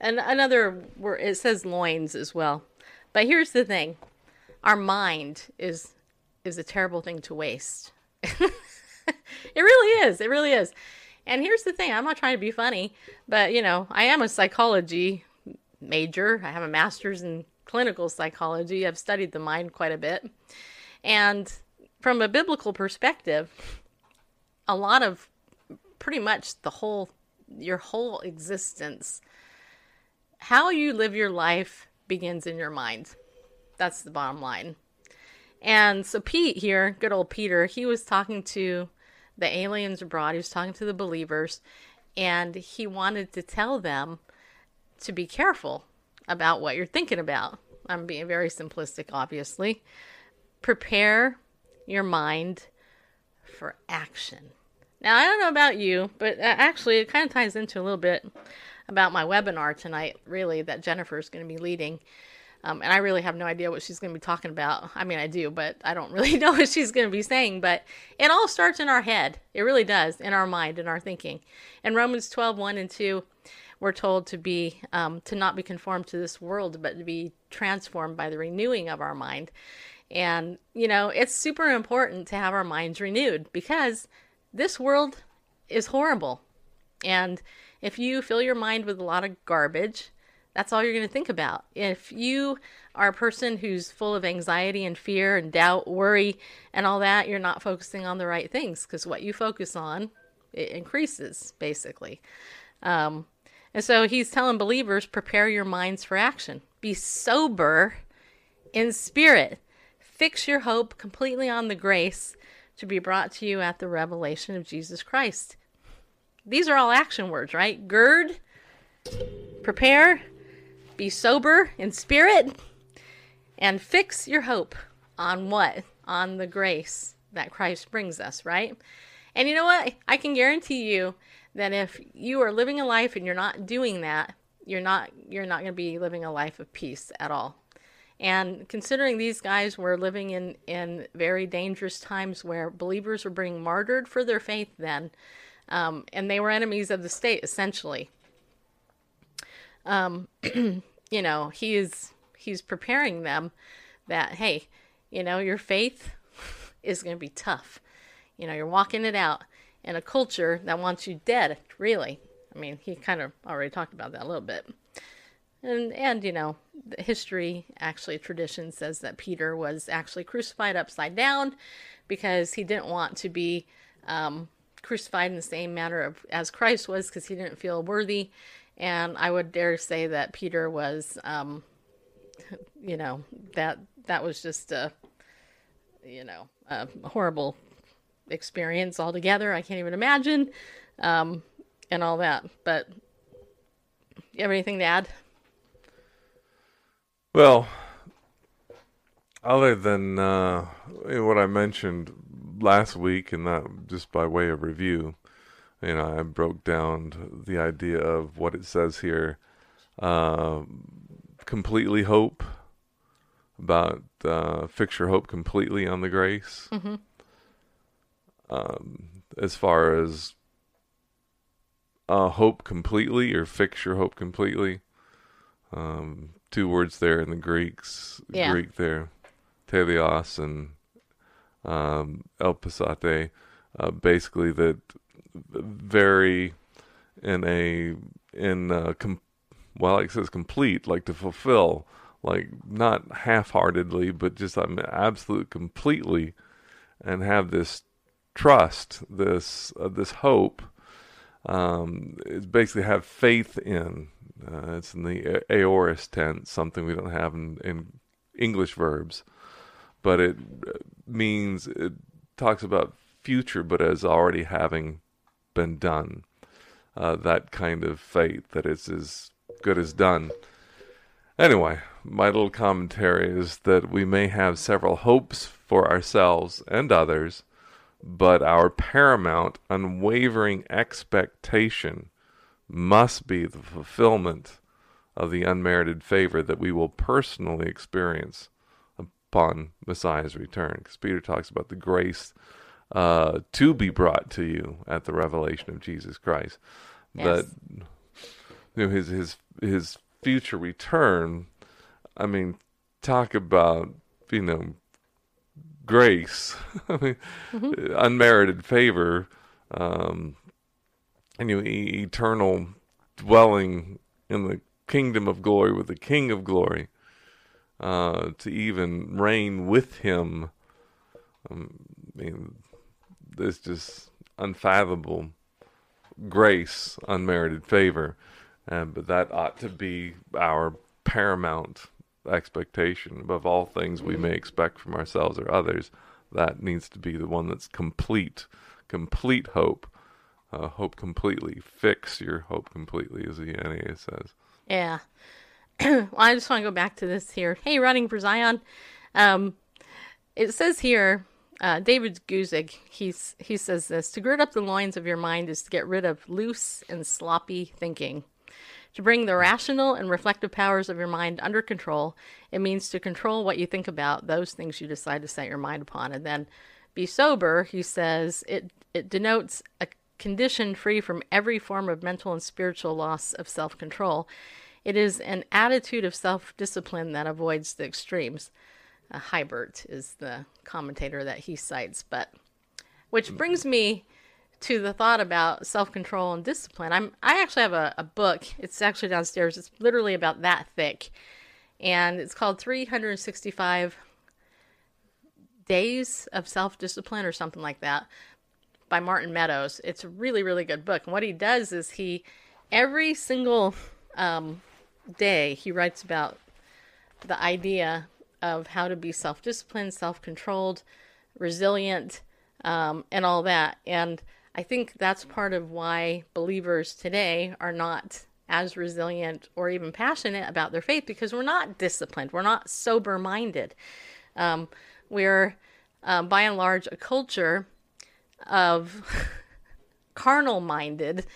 and another word it says loins as well. But here's the thing. Our mind is is a terrible thing to waste. it really is. It really is. And here's the thing. I'm not trying to be funny, but you know, I am a psychology major. I have a master's in clinical psychology. I've studied the mind quite a bit. And from a biblical perspective, a lot of pretty much the whole your whole existence how you live your life begins in your mind. That's the bottom line. And so pete here good old peter he was talking to the aliens abroad. He was talking to the believers and he wanted to tell them to be careful about what you're thinking about. I'm being very simplistic obviously. Prepare your mind for action. Now, I don't know about you, but uh, actually, it kind of ties into a little bit about my webinar tonight, really, that Jennifer is going to be leading. Um, and I really have no idea what she's going to be talking about. I mean, I do, but I don't really know what she's going to be saying. But it all starts in our head. It really does, in our mind, in our thinking. In Romans 12, 1 and 2, we're told to be um, to not be conformed to this world, but to be transformed by the renewing of our mind. And you know, it's super important to have our minds renewed because this world is horrible. And if you fill your mind with a lot of garbage, That's all you're going to think about. If you are a person who's full of anxiety and fear and doubt, worry, and all that, you're not focusing on the right things because what you focus on, it increases basically. Um, and so he's telling believers prepare your minds for action, be sober in spirit, fix your hope completely on the grace to be brought to you at the revelation of Jesus Christ. These are all action words, right? Gird, prepare, be sober in spirit, and fix your hope on what? On the grace that Christ brings us, right? And you know what? I can guarantee you that if you are living a life and you're not doing that, you're not you're not going to be living a life of peace at all. And considering these guys were living in in very dangerous times where believers were being martyred for their faith then, um, and they were enemies of the state essentially. Um, you know, he is he's preparing them that hey, you know, your faith is going to be tough. You know, you're walking it out in a culture that wants you dead, really. I mean, he kind of already talked about that a little bit. And and you know, history actually tradition says that Peter was actually crucified upside down because he didn't want to be um, crucified in the same manner as Christ was because he didn't feel worthy. And I would dare say that Peter was, um, you know, that that was just a, you know, a horrible experience altogether. I can't even imagine, um, and all that. But you have anything to add? Well, other than uh, what I mentioned last week, and that just by way of review, you know, I broke down the idea of what it says here. Uh, completely hope about uh, fix your hope completely on the grace. Mhm. Um, as far as uh, hope completely or fix your hope completely, um, two words there in the Greeks, Yeah. Greek there, teleos and um, elpisate, uh, basically that very in a in uh, com- well, like it says complete, like to fulfill, like not half-heartedly, but just I mean, absolute completely, and have this trust, this uh, this hope. Um, it's basically have faith in. Uh, it's in the aorist tense, something we don't have in, in English verbs, but it uh, means it talks about future, but as already having been done. Uh, that kind of faith that it's as good as done. Anyway, my little commentary is that we may have several hopes for ourselves and others, but our paramount, unwavering expectation must be the fulfillment of the unmerited favor that we will personally experience upon Messiah's return. Because Peter talks about the grace uh, to be brought to you at the revelation of Jesus Christ. That you know his his his future return. I mean, talk about you know grace. I mean, unmerited favor, um, and you know, e- eternal dwelling in the kingdom of glory with the King of glory. Uh, to even reign with him. Um, I mean, there's just unfathomable grace, unmerited favor. But that ought to be our paramount expectation above all things we may expect from ourselves or others. That needs to be the one that's complete, complete hope. Uh, hope completely. Fix your hope completely, as the NAA says. Yeah. well, I just want to go back to this here. Hey, running for Zion. Um, it says here, uh, David Guzik, he's, he says this To gird up the loins of your mind is to get rid of loose and sloppy thinking. To bring the rational and reflective powers of your mind under control, it means to control what you think about, those things you decide to set your mind upon. And then be sober, he says, it, it denotes a condition free from every form of mental and spiritual loss of self control. It is an attitude of self discipline that avoids the extremes. Uh, Hiebert is the commentator that he cites, but which brings me to the thought about self control and discipline. I'm I actually have a, a book. It's actually downstairs. It's literally about that thick. And it's called 365 Days of Self Discipline or something like that by Martin Meadows. It's a really, really good book. And what he does is he, every single um, day, he writes about the idea of how to be self disciplined, self controlled, resilient, um, and all that. And I think that's part of why believers today are not as resilient or even passionate about their faith because we're not disciplined, we're not sober minded. Um, we're um, by and large a culture of carnal minded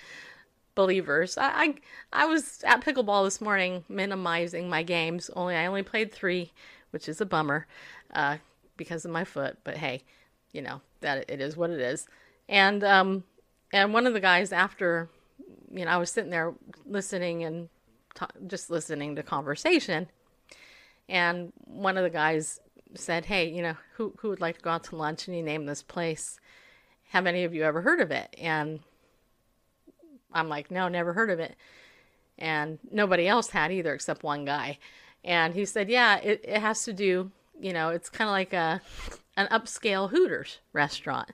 believers. I, I I was at pickleball this morning minimizing my games. Only I only played three, which is a bummer, uh, because of my foot. But hey, you know that it is what it is. And um, and one of the guys after, you know, I was sitting there listening and just listening to conversation, and one of the guys said, "Hey, you know, who who would like to go out to lunch?" And he named this place. Have any of you ever heard of it? And I'm like, no, never heard of it. And nobody else had either except one guy. And he said, yeah, it, it has to do, you know, it's kind of like a an upscale Hooters restaurant.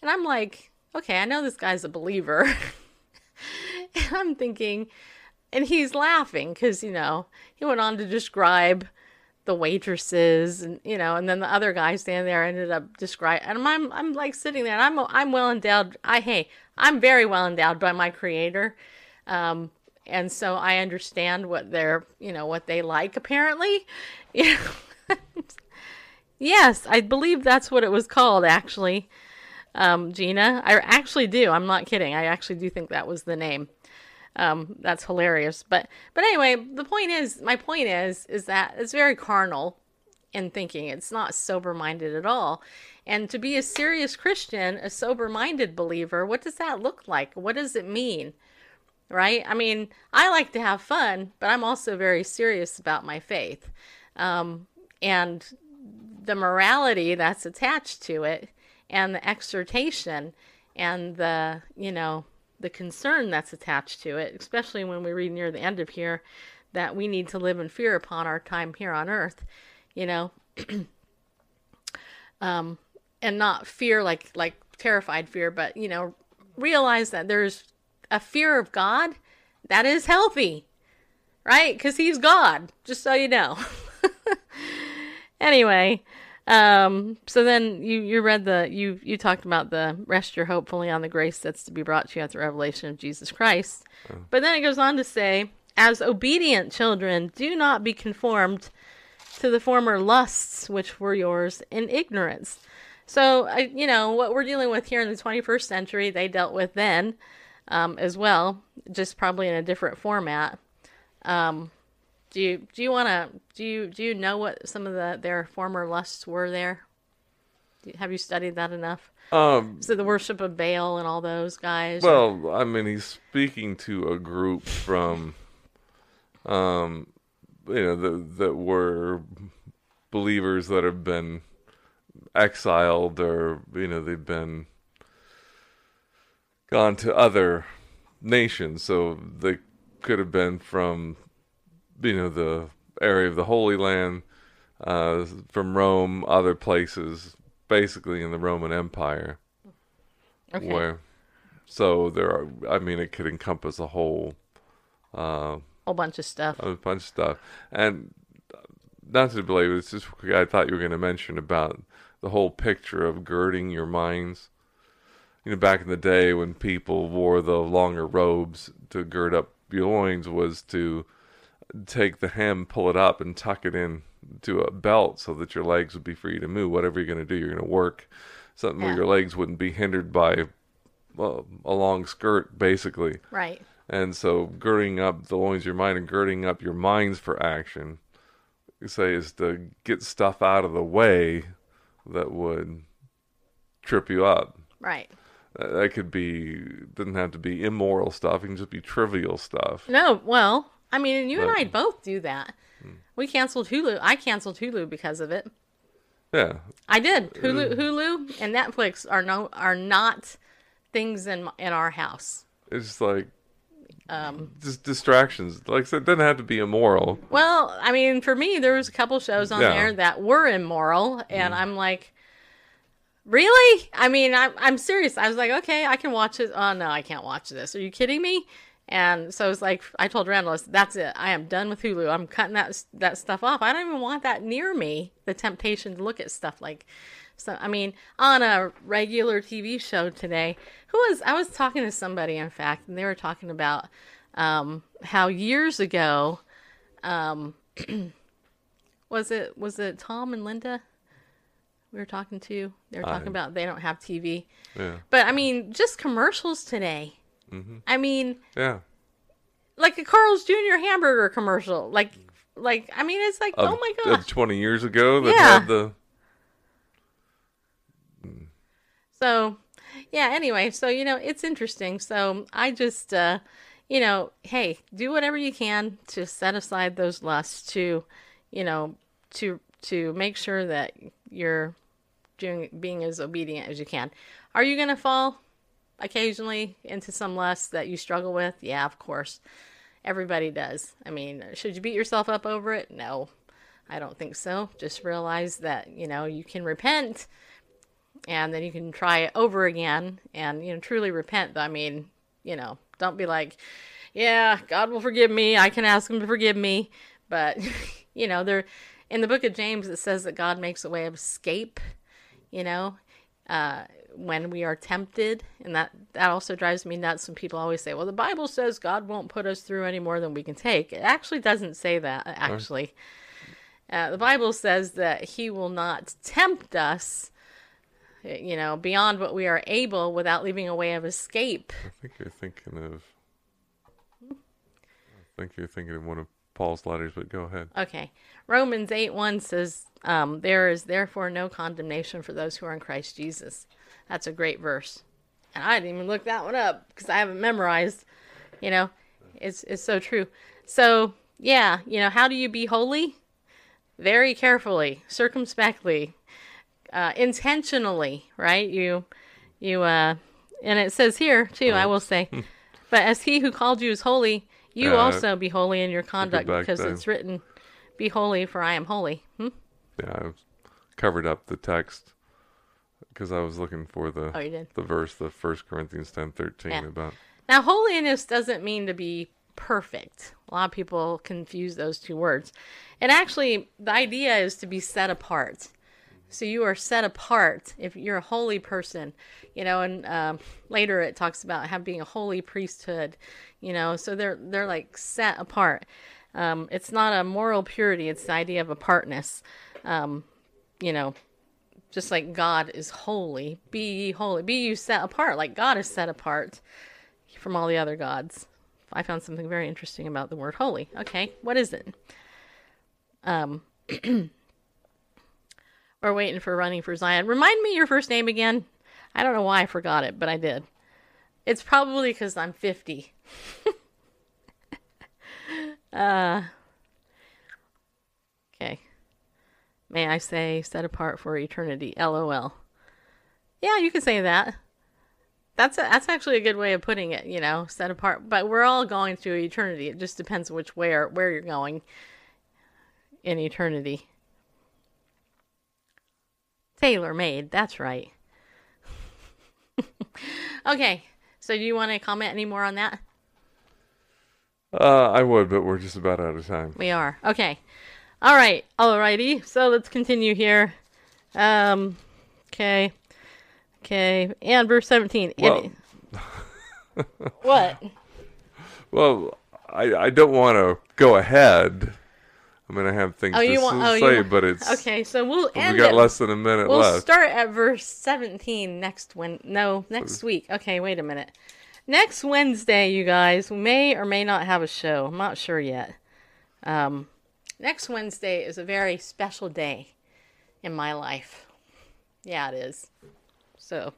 And I'm like, okay, I know this guy's a believer. and I'm thinking, and he's laughing because, you know, he went on to describe the waitresses and you know and then the other guy standing there ended up describing and I'm I'm like sitting there and I'm I'm well endowed I hey I'm very well endowed by my creator. Um and so I understand what they're you know what they like apparently. Yes I believe that's what it was called actually. Um Gina I actually do I'm not kidding I actually do think that was the name um, that's hilarious. But but anyway, the point is, my point is, is that it's very carnal in thinking. It's not sober minded at all. And to be a serious Christian, a sober minded believer, what does that look like? What does it mean? Right? I mean, I like to have fun, but I'm also very serious about my faith. Um, and the morality that's attached to it, and the exhortation, and the, you know, the concern that's attached to it, especially when we read near the end of here that we need to live in fear upon our time here on earth, you know, um, and not fear like like terrified fear, but you know, realize that there's a fear of God that is healthy, right? Because He's God, just so you know. anyway, um, so then you, you read the, you, you talked about the rest your hope fully on the grace that's to be brought to you at the revelation of Jesus Christ. But then it goes on to say, as obedient children, do not be conformed to the former lusts which were yours in ignorance. So, I, you know, what we're dealing with here in the 21st century, they dealt with then um, as well, just probably in a different format. Um, do you do you want to do you do you know what some of the their former lusts were there? Do you- Have you studied that enough? Um, So the worship of Baal and all those guys. Well, I mean, he's speaking to a group from, um, you know, that that were believers that have been exiled, or you know, they've been gone to other nations. So they could have been from, you know, the area of the Holy Land, uh, from Rome, other places, basically in the Roman Empire okay. where so there are i mean it could encompass a whole uh whole bunch of stuff. a bunch of stuff and not to belabor it's just i thought you were going to mention about the whole picture of girding your minds you know back in the day when people wore the longer robes to gird up your loins was to take the hem pull it up and tuck it in to a belt so that your legs would be free to move. Whatever you're going to do you're going to work. Something where your legs wouldn't be hindered by well, a long skirt basically. Right. and so girding up the loins of your mind and girding up your minds for action you say is to get stuff out of the way that would trip you up. Right. that that could be doesn't have to be immoral stuff. It can just be trivial stuff. No, well, I mean, you and I both do that. We canceled Hulu. I canceled Hulu because of it. yeah I did. Hulu, Hulu, and Netflix are no are not things in in our house. It's like Um, just distractions. Like I said, it doesn't have to be immoral. Well, I mean, for me, there was a couple shows on Yeah. There that were immoral, and I'm like, really? I mean, I'm I'm serious. I was like, okay, I can watch it. Oh no, I can't watch this. Are you kidding me? And so it's like I told Randall, that's it. I am done with Hulu. I'm cutting that that stuff off. I don't even want that near me. The temptation to look at stuff like, so I mean, on a regular TV show today, who was I was talking to somebody, in fact, and they were talking about um, how years ago um was it was it Tom and Linda we were talking to they were talking I- about they don't have TV Yeah. but I mean just commercials today hmm I mean Yeah. like a Carl's Jr. hamburger commercial like like I mean it's like Of, oh my god, 20 years ago that Yeah. had the. So, yeah, anyway, so, you know, it's interesting. So, I just, uh, you know, hey, do whatever you can to set aside those lusts to, you know, to to make sure that you're doing being as obedient as you can. Are you going to fall occasionally into some lust that you struggle with? Yeah, of course. Everybody does. I mean, should you beat yourself up over it? No. I don't think so. Just realize that, you know, you can repent and then you can try it over again and you know truly repent i mean you know don't be like yeah god will forgive me i can ask him to forgive me but you know there in the book of james it says that god makes a way of escape you know uh when we are tempted and that that also drives me nuts when people always say well the bible says god won't put us through any more than we can take it actually doesn't say that actually uh, the bible says that he will not tempt us you know, beyond what we are able without leaving a way of escape. I think you're thinking of. I think you're thinking of one of Paul's letters, but go ahead. Okay. Romans 8 1 says, um, There is therefore no condemnation for those who are in Christ Jesus. That's a great verse. And I didn't even look that one up because I haven't memorized. You know, it's, it's so true. So, yeah, you know, how do you be holy? Very carefully, circumspectly, uh, intentionally, right? You, you, uh, and it says here too, I will say, but as he who called you is holy, you Yeah, also be holy in your conduct because then. it's written, be holy for I am holy. Hmm? Yeah, I covered up the text because I was looking for the Oh, you did? the verse, the First Corinthians ten thirteen Yeah. about. Now, holiness doesn't mean to be perfect. A lot of people confuse those two words. And actually, the idea is to be set apart. So you are set apart if you're a holy person, you know. And um, later it talks about how being a holy priesthood, you know. So they're they're like set apart. Um, it's not a moral purity; it's the idea of apartness. Um, you know, just like God is holy, be ye holy, be you set apart, like God is set apart from all the other gods. I found something very interesting about the word holy. Okay, what is it? Um, we're waiting for running for Zion. Remind me your first name again. I don't know why I forgot it, but I did. It's probably because I'm 50. uh, okay. May I say set apart for eternity? LOL. Yeah, you can say that. That's a, that's actually a good way of putting it, you know, set apart. But we're all going through eternity. It just depends which where where you're going in eternity. Tailor made. That's right. okay. So do you want to comment any more on that? Uh, I would, but we're just about out of time. We are. Okay. All right. Alrighty. So let's continue here. Um okay. Okay. And verse 17. It- Well- what? Well, I I don't want to go ahead. I'm gonna have things Oh, to want oh, say, but it's Okay, so we'll end we got it- less than a minute We'll left. start at verse 17 next when no, next week. Okay, wait a minute. Next Wednesday, you guys, may or may not have a show. I'm not sure yet. Um, next Wednesday is a very special day in my life. Yeah, it is. So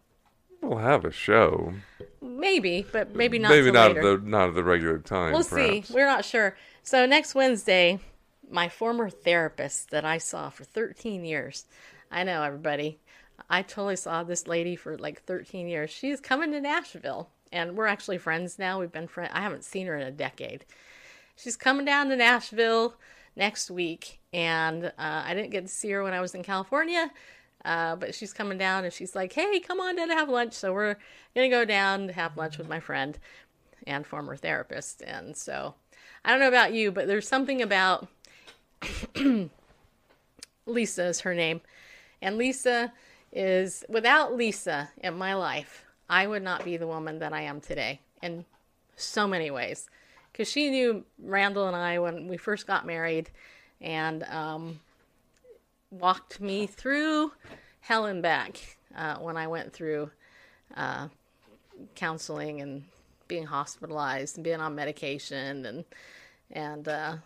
We'll have a show. maybe, but maybe not. Maybe not later. at the not at the regular time. We'll perhaps. see. We're not sure. So next Wednesday, my former therapist that I saw for 13 years. I know everybody. I totally saw this lady for like 13 years. She's coming to Nashville, and we're actually friends now. We've been friends. I haven't seen her in a decade. She's coming down to Nashville next week, and uh, I didn't get to see her when I was in California. Uh, but she's coming down and she's like, hey, come on down to have lunch. So we're going to go down to have lunch with my friend and former therapist. And so I don't know about you, but there's something about Lisa is her name. And Lisa is, without Lisa in my life, I would not be the woman that I am today in so many ways. Because she knew Randall and I when we first got married and um, walked me through hell and back uh, when I went through uh, counseling and being hospitalized and being on medication and and uh,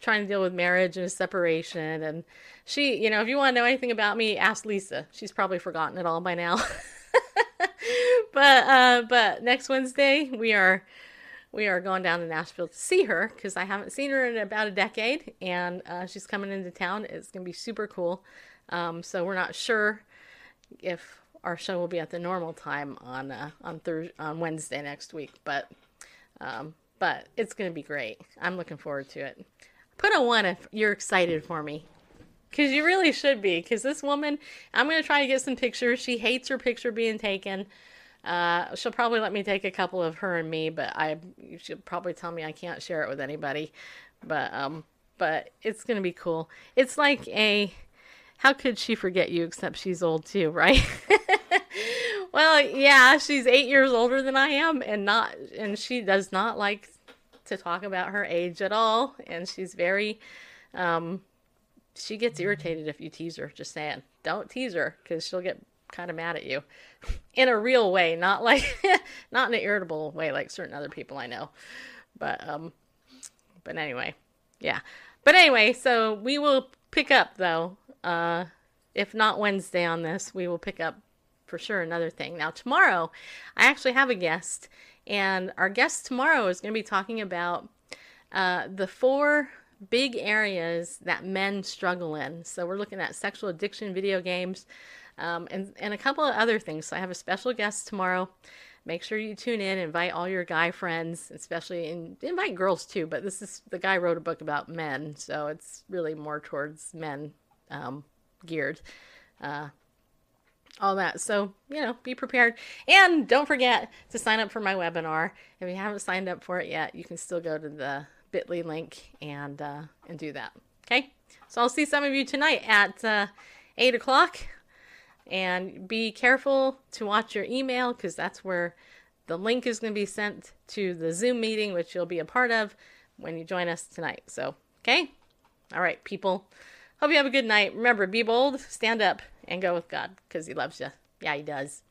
trying to deal with marriage and separation. And she, you know, if you want to know anything about me, ask Lisa. She's probably forgotten it all by now. but uh, but next Wednesday we are we are going down to Nashville to see her because I haven't seen her in about a decade, and uh, she's coming into town. It's gonna be super cool. Um, so we're not sure if our show will be at the normal time on uh, on Thursday on Wednesday next week, but um, but it's gonna be great. I'm looking forward to it. Put a one if you're excited for me. Because you really should be. Because this woman, I'm going to try to get some pictures. She hates her picture being taken. Uh, she'll probably let me take a couple of her and me, but I she'll probably tell me I can't share it with anybody. But um, but it's gonna be cool. It's like a how could she forget you? Except she's old too, right? well, yeah, she's eight years older than I am, and not and she does not like to talk about her age at all, and she's very um, she gets irritated if you tease her. Just saying, don't tease her because she'll get kind of mad at you in a real way, not like not in an irritable way like certain other people I know. But um, but anyway, yeah. But anyway, so we will pick up though. Uh, if not Wednesday on this, we will pick up for sure another thing. Now tomorrow, I actually have a guest, and our guest tomorrow is going to be talking about uh, the four big areas that men struggle in. So we're looking at sexual addiction, video games, um, and and a couple of other things. So I have a special guest tomorrow. Make sure you tune in. Invite all your guy friends, especially and invite girls too. But this is the guy wrote a book about men, so it's really more towards men um, geared. Uh, all that. So, you know, be prepared. And don't forget to sign up for my webinar. If you haven't signed up for it yet, you can still go to the bit.ly link and uh, and do that. Okay? So I'll see some of you tonight at uh, 8 o'clock. And be careful to watch your email because that's where the link is going to be sent to the Zoom meeting, which you'll be a part of when you join us tonight. So, okay? All right, people. Hope you have a good night. Remember, be bold, stand up, and go with God because He loves you. Yeah, He does.